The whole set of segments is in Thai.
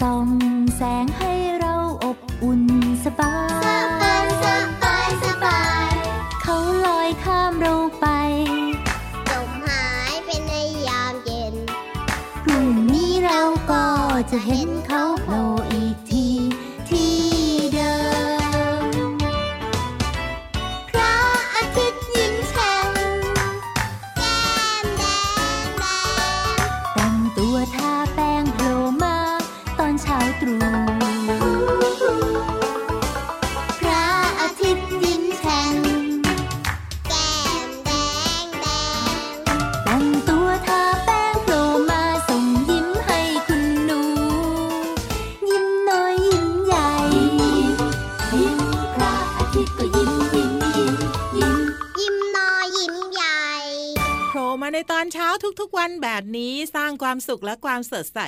ส่องแสงให้เราอบอุ่นสบาย ในตอนเช้าทุกๆวันแบบนี้สร้างความสุขและความสดใส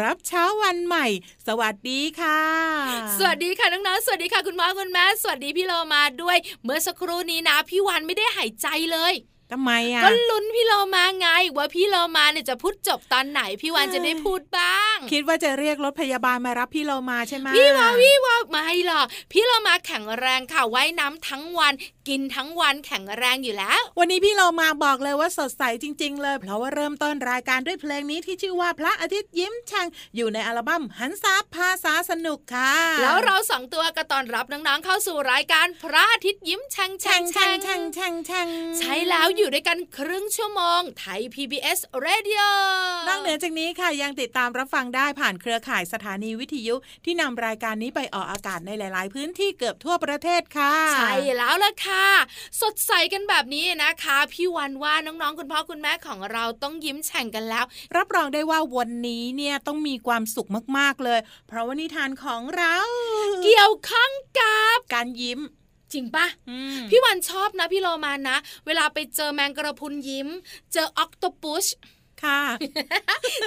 รับเช้าวันใหม่ สวัสดีค่ะ สวัสดีค่ะน้องๆสวัสดีค่ะคุณพ่อคุณแม่สวัสดีพี่โลมาด้วย เมื่อสักครู่นี้นะ พี่วันไม่ได้หายใจเลย ทำไมอะก็ลุ้นพี่โลมาไงว่าพี่โลมาเนี่ยจะพูดจบตอนไหนพี่วันจะได้พูดบ้าง คิดว่าจะเรียกรถพยาบาลมารับพี่เรามาใช่ไหมพี่ว่าพี่ว่าไม่หรอกพี่โลมาแข็งแรงค่ะว่ายน้ำทั้งวัน กินทั้งวันแข็งแรงอยู่แล้ว วันนี้พี่เรามาบอกเลยว่าสดใสจริง ๆ เลย เพราะว่าเริ่มต้นรายการด้วยเพลงนี้ที่ชื่อว่าพระอาทิตย์ยิ้มแฉ่งอยู่ในอัลบั้มหันซาภาษาสนุกค่ะ แล้วเราสองตัวก็ตอนรับน้องๆเข้าสู่รายการพระอาทิตย์ยิ้มแฉ่งแฉ่แช่งงแฉ่แช่งงแช่งแช่งแช่งใช้แล้วอยู่ด้วยกันครึ่งชั่วโมงไทย PBS Radio นอกเหนือจากนี้ค่ะยังติดตามรับฟังได้ผ่านเครือข่ายสถานีวิทยุที่นำรายการนี้ไปออกอากาศในหลาย ๆ พื้นที่เกือบทั่วประเทศค่ะ ใช่แล้วล่ะค่ะ สดใสกันแบบนี้นะคะ พี่วันว่าน้อง ๆ คุณพ่อคุณแม่ของเราต้องยิ้มแฉ่งกันแล้ว รับรองได้ว่าวันนี้เนี่ยต้องมีความสุขมาก ๆ เลย เพราะว่านิทานของเรา เกี่ยวข้องกับการยิ้ม จริงปะอืมพี่วันชอบนะพี่โลมานะ เวลาไปเจอแมงกระพรุนยิ้ม เจอออกโตปุชค่ะ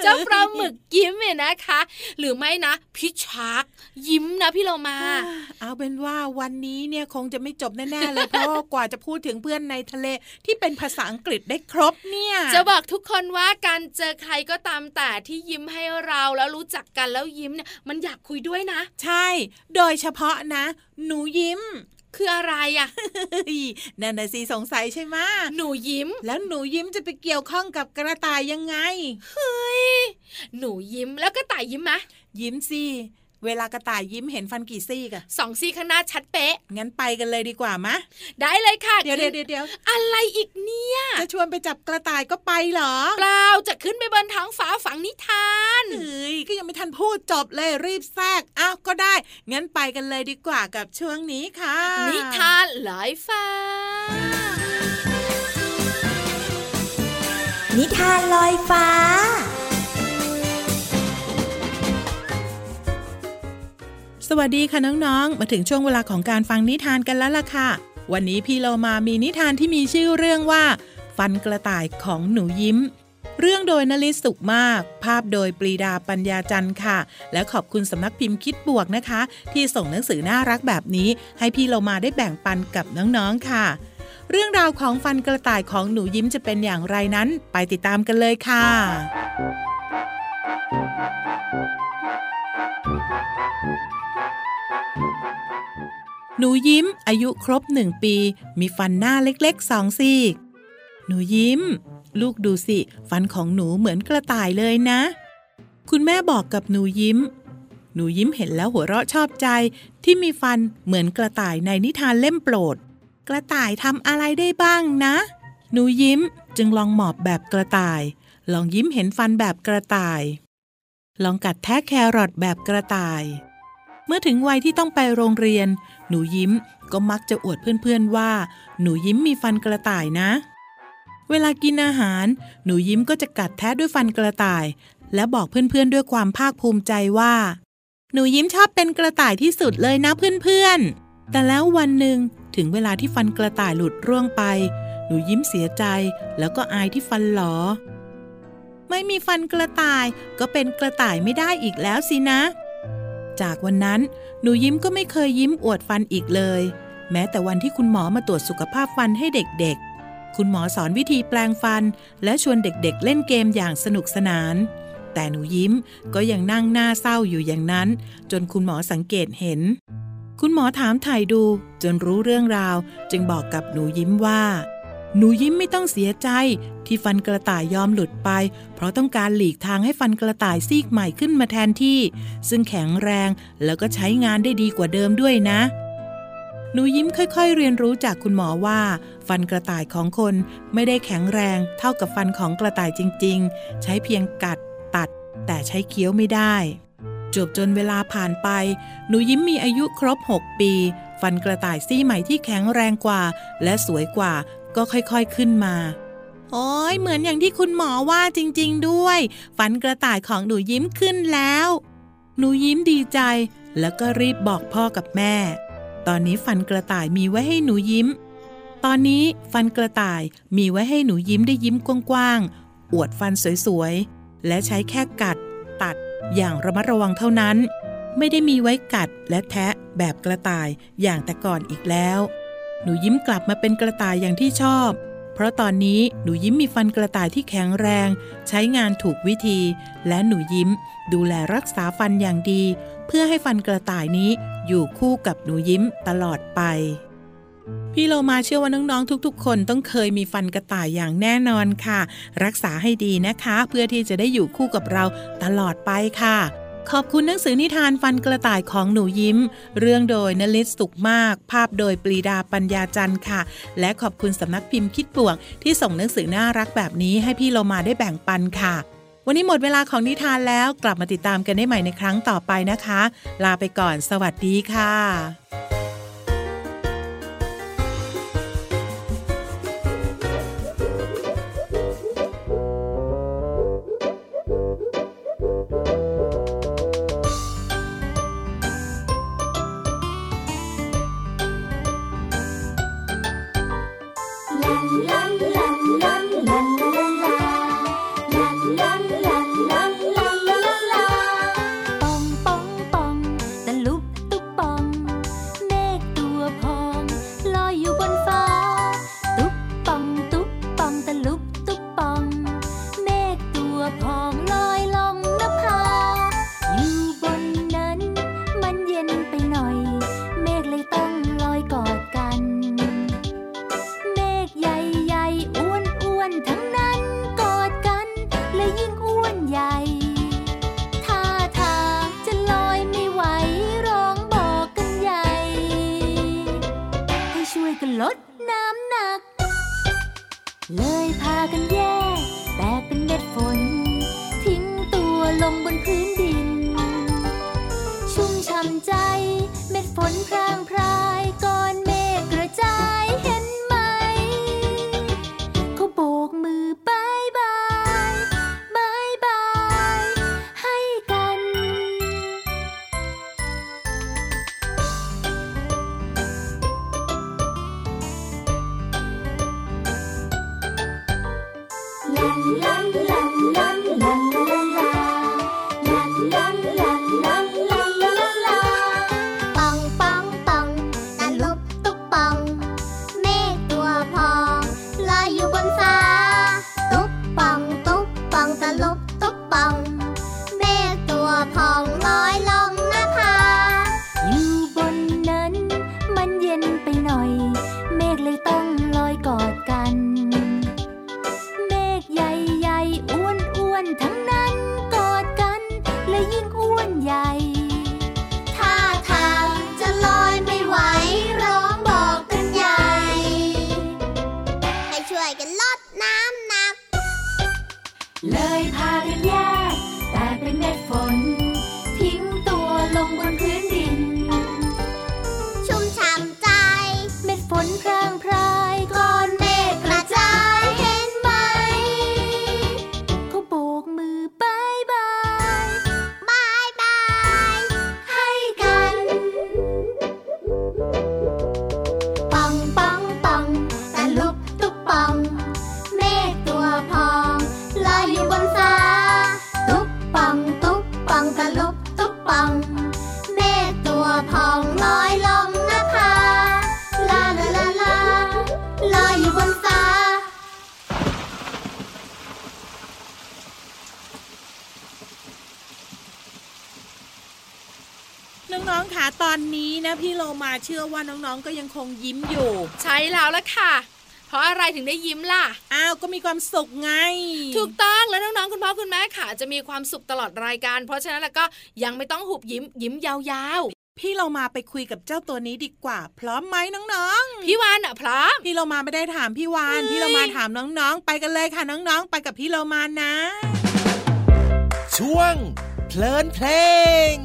เจ้าปลาหมึกยิ้มเนี่ยนะคะ หรือไม่นะพิชาร์กยิ้มนะพี่โลมา เอาเป็นว่าวันนี้เนี่ยคงจะไม่จบแน่ๆเลยเพราะว่ากว่าจะพูดถึงเพื่อนในทะเลที่เป็นภาษาอังกฤษได้ครบเนี่ย จะบอกทุกคนว่าการเจอใครก็ตามแต่ที่ยิ้มให้เราแล้วรู้จักกันแล้วยิ้มเนี่ยมันอยากคุยด้วยนะ ใช่ โดยเฉพาะนะ หนูยิ้ม คืออะไรอะเฮ้ยนั่นน่ะสิสงสัยใช่ไหมะหนูยิ้ม แล้วหนูยิ้มจะไปเกี่ยวข้องกับกระต่ายยังไง เฮ้ย หนูยิ้มแล้วก็ต่ายยิ้มไหมยิ้มสิ เวลากระต่ายยิ้มเห็นฟันกี่ซี่กะสองซี่ข้างหน้าชัดเป๊ะ งั้นไปกันเลยดีกว่ามะ ได้เลยค่ะ เดี๋ยวเดี๋ยวเดี๋ยวเดี๋ยวอะไรอีกเนี่ย จะชวนไปจับกระต่ายก็ไปเหรอ เปล่า จะขึ้นไปบนท้องฟ้าฝังนิทานเอ้ยก็ยังไม่ทันพูดจบเลยรีบแทรกอ้าวก็ได้ งั้นไปกันเลยดีกว่ากับช่วงนี้ค่ะ นิทานลอยฟ้า นิทานลอยฟ้า สวัสดีค่ะน้องๆ มาถึงช่วงเวลาของการฟังนิทานกันแล้วล่ะค่ะ วันนี้พี่เรามามีนิทานที่มีชื่อเรื่องว่า ฟันกระต่ายของหนูยิ้ม เรื่องโดยนลิศสุขมาก ภาพโดยปรีดาปัญญาจันทร์ค่ะ และขอบคุณสำนักพิมพ์คิดบวกนะคะ ที่ส่งหนังสือน่ารักแบบนี้ ให้พี่เรามาได้แบ่งปันกับน้องๆค่ะ เรื่องราวของฟันกระต่ายของหนูยิ้มจะเป็นอย่างไรนั้น ไปติดตามกันเลยค่ะ หนูยิ้มอายุครบหนึ่งปี มีฟันหน้าเล็กๆสองซี่หนูยิ้ม ลูกดูสิ ฟันของหนูเหมือนกระต่ายเลยนะ คุณแม่บอกกับหนูยิ้ม หนูยิ้มเห็นแล้วหัวเราะชอบใจ ที่มีฟันเหมือนกระต่ายในนิทานเล่มโปรด กระต่ายทำอะไรได้บ้างนะ หนูยิ้มจึงลองหมอบแบบกระต่าย ลองยิ้มเห็นฟันแบบกระต่าย ลองกัดแทะแครอทแบบกระต่าย เมื่อถึงวัยที่ต้องไปโรงเรียน หนูยิ้มก็มักจะอวดเพื่อนๆว่า หนูยิ้มมีฟันกระต่ายนะ เวลากินอาหาร หนูยิ้มก็จะกัดแทะด้วยฟันกระต่าย และบอกเพื่อนๆด้วยความภาคภูมิใจว่า หนูยิ้มชอบเป็นกระต่ายที่สุดเลยนะเพื่อนๆ แต่แล้ววันหนึ่งถึงเวลาที่ฟันกระต่ายหลุดร่วงไป หนูยิ้มเสียใจ แล้วก็อายที่ฟันหลอ ไม่มีฟันกระต่ายก็เป็นกระต่ายไม่ได้อีกแล้วสินะ จากวันนั้น หนูยิ้มก็ไม่เคยยิ้มอวดฟันอีกเลย แม้แต่วันที่คุณหมอมาตรวจสุขภาพฟันให้เด็กๆ คุณหมอสอนวิธีแปลงฟัน และชวนเด็กๆ เล่นเกมอย่างสนุกสนาน แต่หนูยิ้มก็ยังนั่งหน้าเศร้าอยู่อย่างนั้น จนคุณหมอสังเกตเห็น คุณหมอถามถ่ายดู จนรู้เรื่องราว จึงบอกกับหนูยิ้มว่า หนูยิ้มไม่ต้องเสียใจที่ฟันกระต่ายยอมหลุดไป เพราะต้องการหลีกทางให้ฟันกระต่ายซีกใหม่ขึ้นมาแทนที่ ซึ่งแข็งแรงแล้วก็ใช้งานได้ดีกว่าเดิมด้วยนะ หนูยิ้มค่อย ๆ เรียนรู้จากคุณหมอว่า ฟันกระต่ายของคนไม่ได้แข็งแรงเท่ากับฟันของกระต่ายจริง ๆ ใช้เพียงกัด ตัด แต่ใช้เคี้ยวไม่ได้จบจนเวลาผ่านไป หนูยิ้มมีอายุครบ 6 ปี ฟันกระต่ายซี่ใหม่ที่แข็งแรงกว่า และสวยกว่า ก็ค่อยๆขึ้นมา โอ้ยเหมือนอย่างที่คุณหมอว่าจริงๆด้วยฟันกระต่ายของหนูยิ้มขึ้นแล้ว หนูยิ้มดีใจ แล้วก็รีบบอกพ่อกับแม่ ตอนนี้ฟันกระต่ายมีไว้ให้หนูยิ้ม ตอนนี้ฟันกระต่ายมีไว้ให้หนูยิ้มได้ยิ้มกว้างๆ อวดฟันสวยๆ และใช้แค่กัด ตัดอย่างระมัดระวังเท่านั้น ไม่ได้มีไว้กัดและแทะแบบกระต่ายอย่างแต่ก่อนอีกแล้ว นูยิ้มกลับมาเป็นกระต่ายอย่างที่ชอบ เพราะตอนนี้หนูยิ้มมีฟันกระต่ายที่แข็งแรง ใช้งานถูกวิธี และหนูยิ้ม ดูแลรักษาฟันอย่างดี เพื่อให้ฟันกระต่ายนี้อยู่คู่กับหนูยิ้มตลอดไป พี่โลมาเชื่อว่าน้องๆทุกๆ คนต้องเคยมีฟันกระต่ายอย่างแน่นอนค่ะ รักษาให้ดีนะคะ เพื่อที่จะได้อยู่คู่กับเราตลอดไปค่ะ ขอบคุณหนังสือนิทานฟันกระต่ายของหนูยิ้ม เรื่องโดยนลิศสุขมาก ภาพโดยปรีดาปัญญาจันทร์ค่ะ และขอบคุณสำนักพิมพ์คิดบวก ที่ส่งหนังสือน่ารักแบบนี้ให้พี่เรามาได้แบ่งปันค่ะ วันนี้หมดเวลาของนิทานแล้วกลับมาติดตามกันได้ใหม่ในครั้งต่อไปนะคะ ลาไปก่อน สวัสดีค่ะ นนี้นะพี่โลมาเชื่อว่าน้องๆก็ยังคงยิ้มอยู่ ใช่แล้วละค่ะเพราะอะไรถึงได้ยิ้มล่ะ อ้าว ก็มีความสุขไง ถูกต้อง แล้วน้องๆ คุณพ่อคุณแม่ค่ะจะมีความสุขตลอดรายการ เพราะฉะนั้นแล้วก็ยังไม่ต้องหุบยิ้มยิ้มยาวพี่เรามาไปคุยกับเจ้าตัวนี้ดีกว่า พร้อมไหมน้องๆ พี่วานอะพร้อมๆพี่เรามาไม่ได้ถามพี่วานเฮ้ยพี่เรามาถามน้องๆ ไปกันเลยค่ะน้องๆ ไปกับพี่เรามานะ ช่วงเพลินเพลง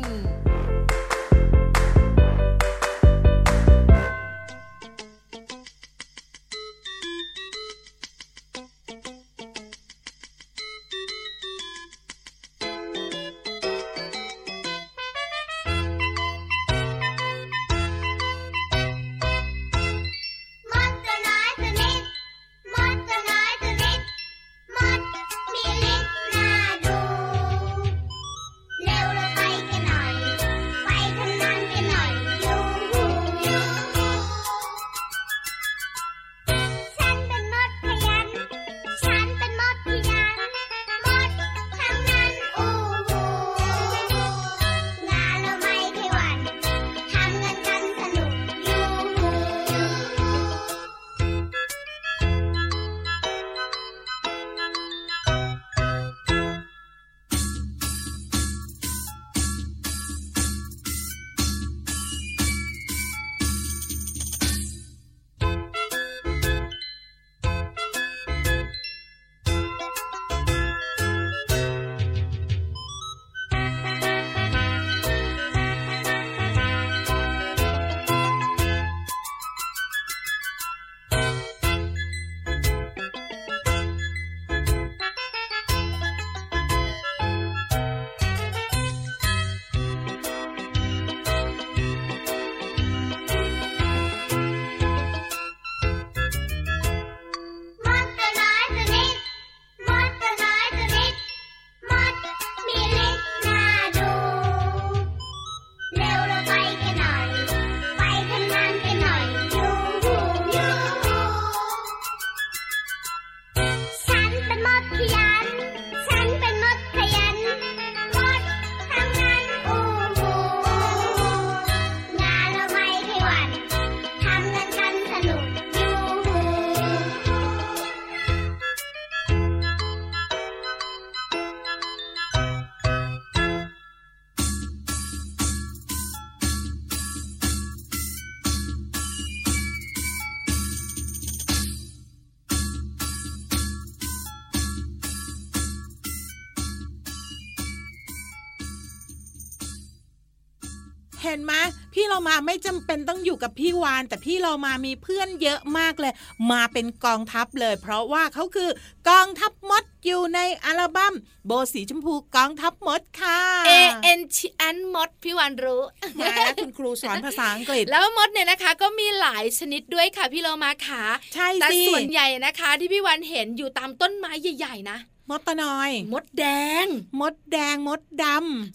ไม่จำเป็นต้องอยู่กับพี่วาน แต่พี่เรามามีเพื่อนเยอะมากเลย มาเป็นกองทัพเลย เพราะว่าเขาคือกองทัพมดอยู่ในอัลบั้มโบสีชมพูกองทัพมดค่ะ A N T N มดพี่วานรู้แหมคุณครูสอนภาษาอังกฤษ แล้วมดเนี่ยนะคะ ก็มีหลายชนิดด้วยค่ะพี่โลมาค่ะ ใช่แต่สิส่วนใหญ่นะคะ ที่พี่วันเห็นอยู่ตามต้นไม้ใหญ่ ๆ นะ มดตะนอย มดแดง มดแดงมดด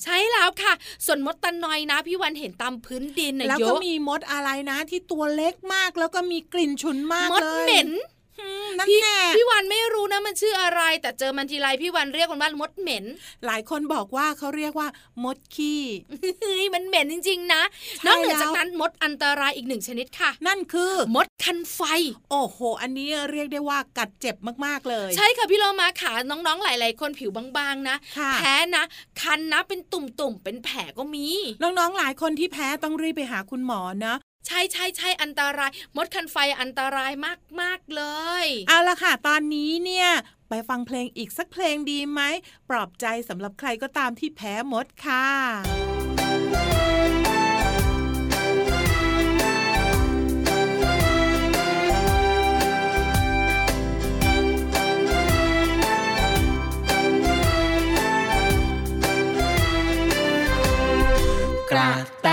ใช่แล้วค่ะ ส่วนมดตะนอยนะ พี่วันเห็นตามพื้นดินำน่ะแล้วเยก็อะมีมดอะไรนะที่ตัวเล็กมากแล้วก็มีกลิ่นฉุนมากมดเลยเหม็นอืมนั่น พี่แน่พี่วันไม่รู้นะมันชื่ออะไร แต่เจอมันทีไรพี่วันเรียกมันว่ามดเหม็น หลายคนบอกว่าเขาเรียกว่ามดขี้เฮ้ยมันเหม็นจริง ๆ นะใช่นอกเหนือจากแล้วนั้นมดอันตรายอีกหนึ่งชนิดค่ะ นั่นคือ มดคันไฟ โอ้โห อันนี้เรียกได้ว่ากัดเจ็บมากๆเลย ใช่ค่ะพี่โลมาขาน้องๆหลาย ๆ คนผิวบางๆนะค่ะแพ้นะ คันนะเป็นตุ่มๆเป็นแผลก็มีน้องๆหลายคนที่แพ้ต้องรีบไปหาคุณหมอนะ ใช่ใช่ใช่อันตราย มดคันไฟอันตรายมากๆเลย เอาละค่ะ ตอนนี้เนี่ยไปฟังเพลงอีกสักเพลงดีไหม ปลอบใจสำหรับใครก็ตามที่แพ้มดค่ะกระแต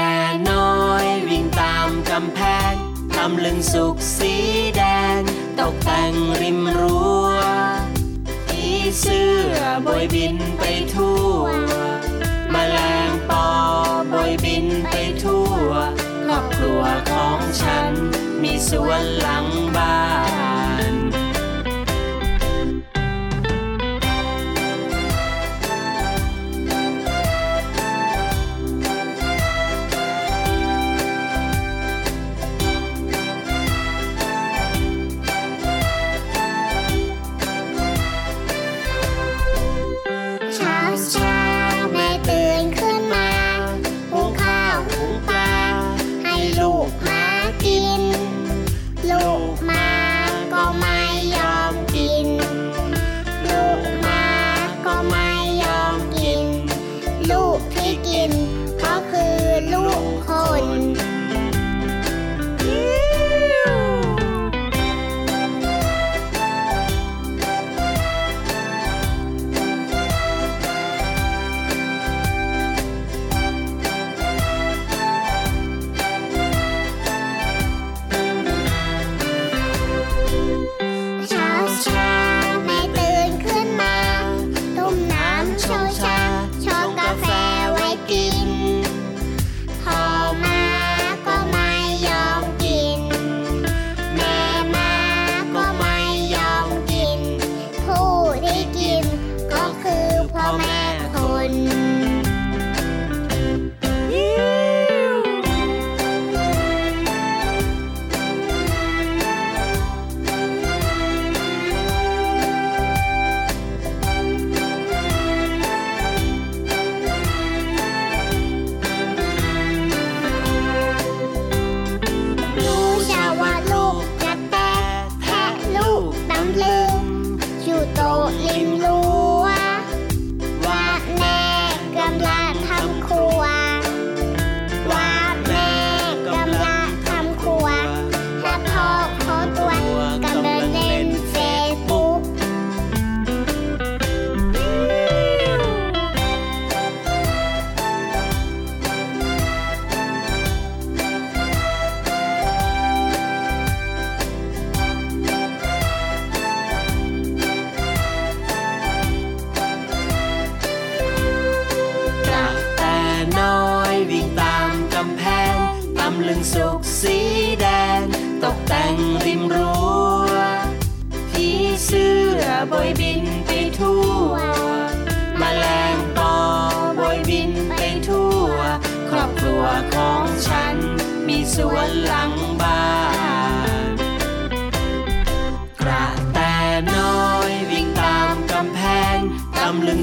ำลึงสุกสีแดง ตกแต่งริมรั้วผีเสื้อบอยบินไปทั่วมแมลงปอบอยบินไปทั่ว ครอบครัวของฉันมีสวนหลัง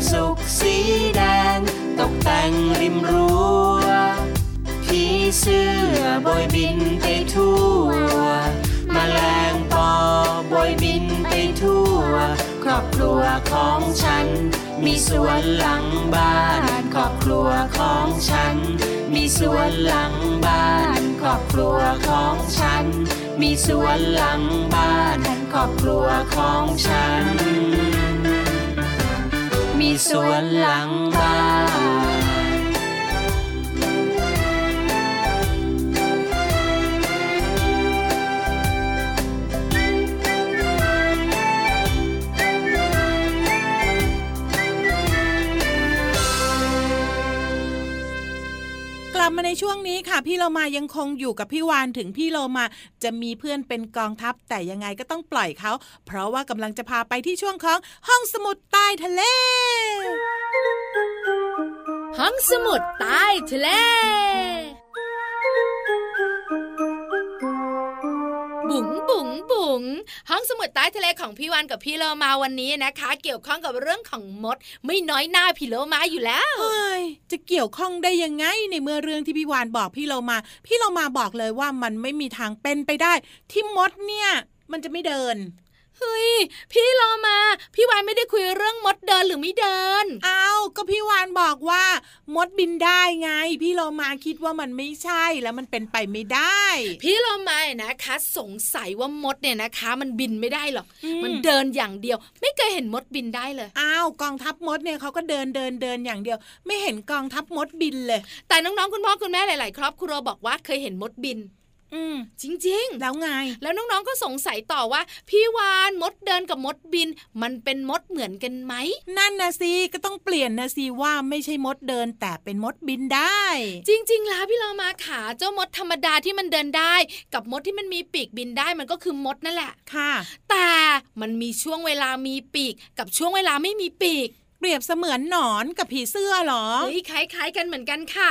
สุกสีแดง ตกแต่งริมรั้วผีเสื้อบอยบินไปทั่วมแมลงปอบอยบินไปทั่ว ครอบครัวของฉัน มีสวนหลังบ้าน ครอบครัวของฉัน มีสวนหลังบ้าน ครอบครัวของฉัน มีสวนหลังบ้าน ครอบครัวของฉัน มีสวนหลังบ้าน บมาในช่วงนี้ค่ะ พี่เรามายังคงอยู่กับพี่วานถึงพี่เรามาจะมีเพื่อนเป็นกองทัพแต่ยังไงก็ต้องปล่อยเขา เพราะว่ากำลังจะพาไปที่ช่วงของห้องสมุดใต้ทะเล ห้องสมุดใต้ทะเล ห้องสมุดใต้ทะเลของพี่วันกับพี่เลมาวันนี้นะคะ เกี่ยวข้องกับเรื่องของมด ไม่น้อยหน้าพี่เลมาอยู่แล้วเฮ้ยจะเกี่ยวข้องได้ยังไงในเมื่อเรื่องที่พี่วานบอกพี่เลอมา พี่เลอมาบอกเลยว่ามันไม่มีทางเป็นไปได้ ที่มดเนี่ยมันจะไม่เดิน เฮ้ยพี่โลมา พี่วานไม่ได้คุยเรื่องมดเดินหรือไม่เดินเอาก็พี่วานบอกว่า มดบินได้ไง พี่เรามาคิดว่ามันไม่ใช่แล้วมันเป็นไปไม่ได้ พี่โลมานะคะ สงสัยว่ามดเนี่ยนะคะ มันบินไม่ได้หรอกอืมมันเดินอย่างเดียว ไม่เคยเห็นมดบินได้เลยอ้าวกองทัพมดเนี่ยเขาก็เดินเดินเดินอย่างเดียว ไม่เห็นกองทัพมดบินเลย แต่น้องๆคุณพ่อคุณแม่หลาย ๆ ครอบครัวบอกว่าเคยเห็นมดบิน อืมจริงแล้วไงๆแล้วน้องๆก็สงสัยต่อว่า พี่วานมดเดินกับมดบิน มันเป็นมดเหมือนกันไหมนั่นนะสิก็ต้องเปลี่ยนนะสิว่าไม่ใช่มดเดินแต่เป็นมดบินได้ จริง ๆ แล้วพี่เรามาขาเจ้ามดธรรมดาที่มันเดินได้ กับมดที่มันมีปีกบินได้มันก็คือมดนั่นแหละค่ะ แต่มันมีช่วงเวลามีปีก กับช่วงเวลาไม่มีปีก เปรียบเสมือนหนอนกับผีเสื้อเหรอเฮ้ยคล้ายๆกันเหมือนกันค่ะ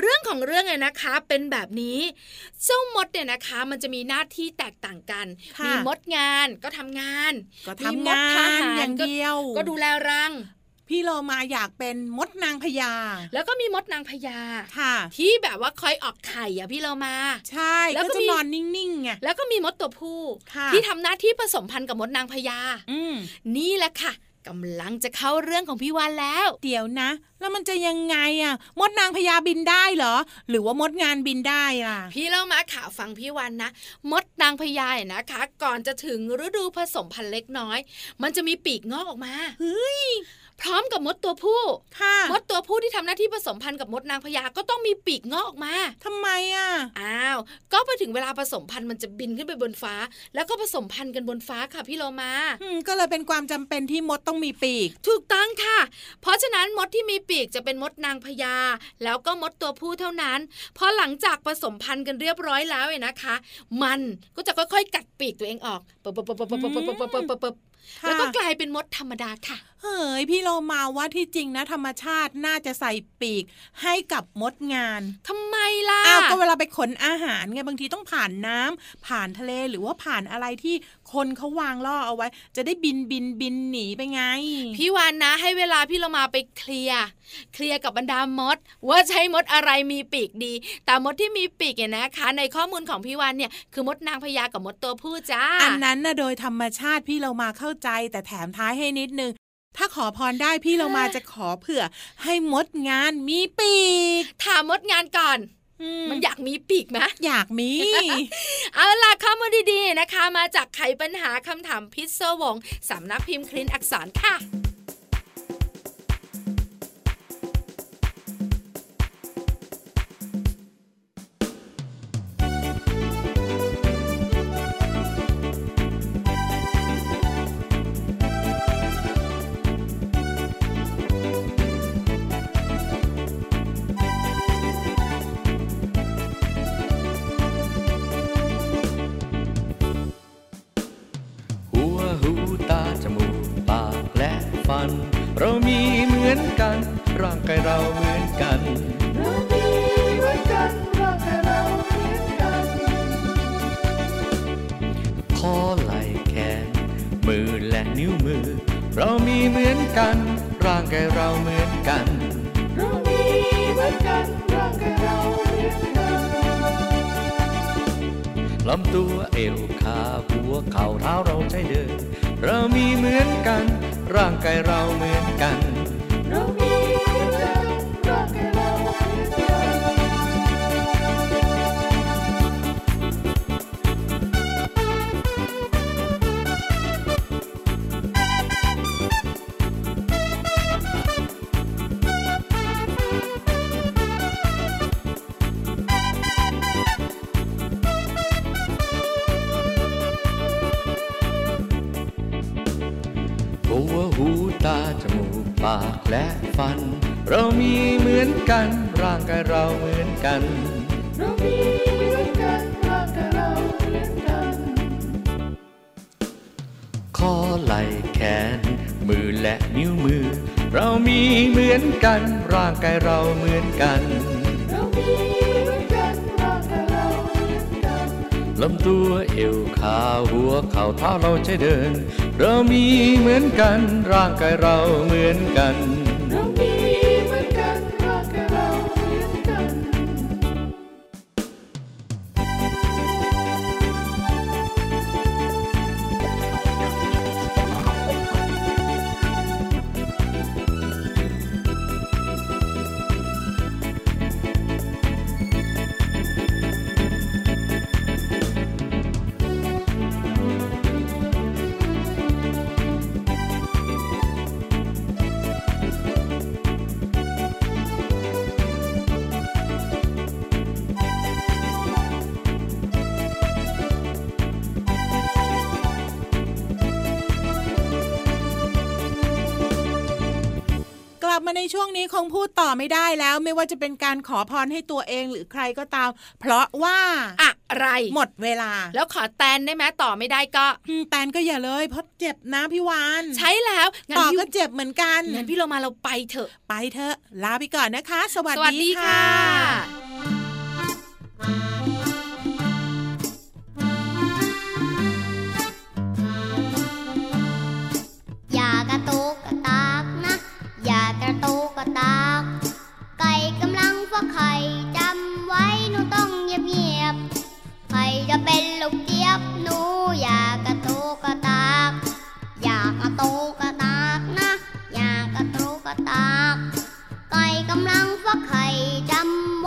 เรื่องของเรื่องเนี่ยนะคะเป็นแบบนี้ เจ้ามดเนี่ยนะคะ มันจะมีหน้าที่แตกต่างกันค่ะมีมดงานก็ทำงาน ก็ทำมีมดงาทนหารอย่างก็เดียว ก็ดูแลรังพี่โลมาอยากเป็นมดนางพญา แล้วก็มีมดนางพญาค่ะ ที่แบบว่าคอยออกไข่อะพี่เรามา ใช่ แล้วก็ก็จะมีนอนนิ่งๆไง แล้วก็มีมดตัวผู้ค่ะที่ทำหน้าที่ผสมพันธุ์กับมดนางพญา อืมนี่แหละค่ะ กำลังจะเข้าเรื่องของพี่วันแล้ว เดี๋ยวนะ แล้วมันจะยังไงอะ มดนางพญาบินได้เหรอ หรือว่ามดงานบินได้ล่ะ พี่เล่ามาข่าวฟังพี่วันนะ มดนางพญาเนี่ยนะคะ ก่อนจะถึงฤดูผสมพันธุ์เล็กน้อย มันจะมีปีกงอกออกมา เฮ้ย พร้อมกับมดตัวผู้ค่ะมดตัวผู้ที่ทำหน้าที่ผสมพันธุ์กับมดนางพญาก็ต้องมีปีกงอกออกมา ทำไมอะอ้าว ก็พอถึงเวลาผสมพันธุ์มันจะบินขึ้นไปบนฟ้า แล้วก็ผสมพันธุ์กันบนฟ้าค่ะพี่โลมาก็เลยเป็นความจำเป็นที่มดต้องมีปีก ถูกต้องค่ะ เพราะฉะนั้นมดที่มีปีกจะเป็นมดนางพญาแล้วก็มดตัวผู้เท่านั้นพอหลังจากผสมพันธุ์กันเรียบร้อยแล้วเนี่ยนะคะ มันก็จะค่อยๆ กัดปีกตัวเองออกปบปบปบปบปบปบปบ แล้วก็กลายเป็นมดธรรมดาค่ะ เฮ้ยพี่โลมาว่าที่จริงนะ ธรรมชาติน่าจะใส่ปีกให้กับมดงานทำไมล่ะอ้าวก็เวลาไปขนอาหารไงบางทีต้องผ่านน้ำผ่านทะเลหรือว่าผ่านอะไรที่ คนเขาวางล่อเอาไว้ จะได้บินบินบินหนีไปไง พี่วานนะให้เวลาพี่เรามาไปเคลียร์เคลียร์กับบรรดามด ว่าใช้มดอะไรมีปีกดี แต่มดที่มีปีกเนี่ยนะคะ ในข้อมูลของพี่วานเนี่ยคือมดนางพญากับมดตัวผู้จ้า อันนั้นนะโดยธรรมชาติพี่เรามาเข้าใจ แต่แถมท้ายให้นิดนึงถ้าขอพรได้พี่เรามาจะขอเผื่อ ให้มดงานมีปีก ถามมดงานก่อนอื มันอยากมีปีกไหมอยากมี เอาล่ะข้อมูลดีๆนะคะ มาจากไขปัญหาคำถามพิศวงสำนักพิมพ์คลินอักษรค่ะ กันเรามีเหมือนกันร่างกายเราเหมือนกันคอไหล่แขน มือและนิ้วมือ เรามีเหมือนกัน ร่างกายเราเหมือนกันเรามีเหมือนกันร่างกายเราเหมือนกันลำตัวเอวขาหัวเข่าเท้าเราใช้เดิน เรามีเหมือนกัน ร่างกายเราเหมือนกัน มาในช่วงนี้คงพูดต่อไม่ได้แล้วไม่ว่าจะเป็นการขอพรให้ตัวเองหรือใครก็ตาม เพราะว่าอะไรหมดเวลา แล้วขอแตนได้ไหมต่อไม่ได้ก็อืมแตนก็อย่าเลยเพราะเจ็บนะพี่วานใช้แล้วงั้นต่อพี่ก็เจ็บเหมือนกันงั้นพี่เรามาเราไปเถอะไปเถอะลาไปก่อนนะคะ สวัสสวัสดีค่ะ ก็ตาก ไก่กำลังฟักไข่จำไว้หนูต้องเงียบเงียบใครจะเป็นลูกเจี๊ยบหนูอยากกระตุกระตาก อยากกระตุกระตากนะ อยากกระตุกกระตาก ไก่กำลังฟักไข่จำ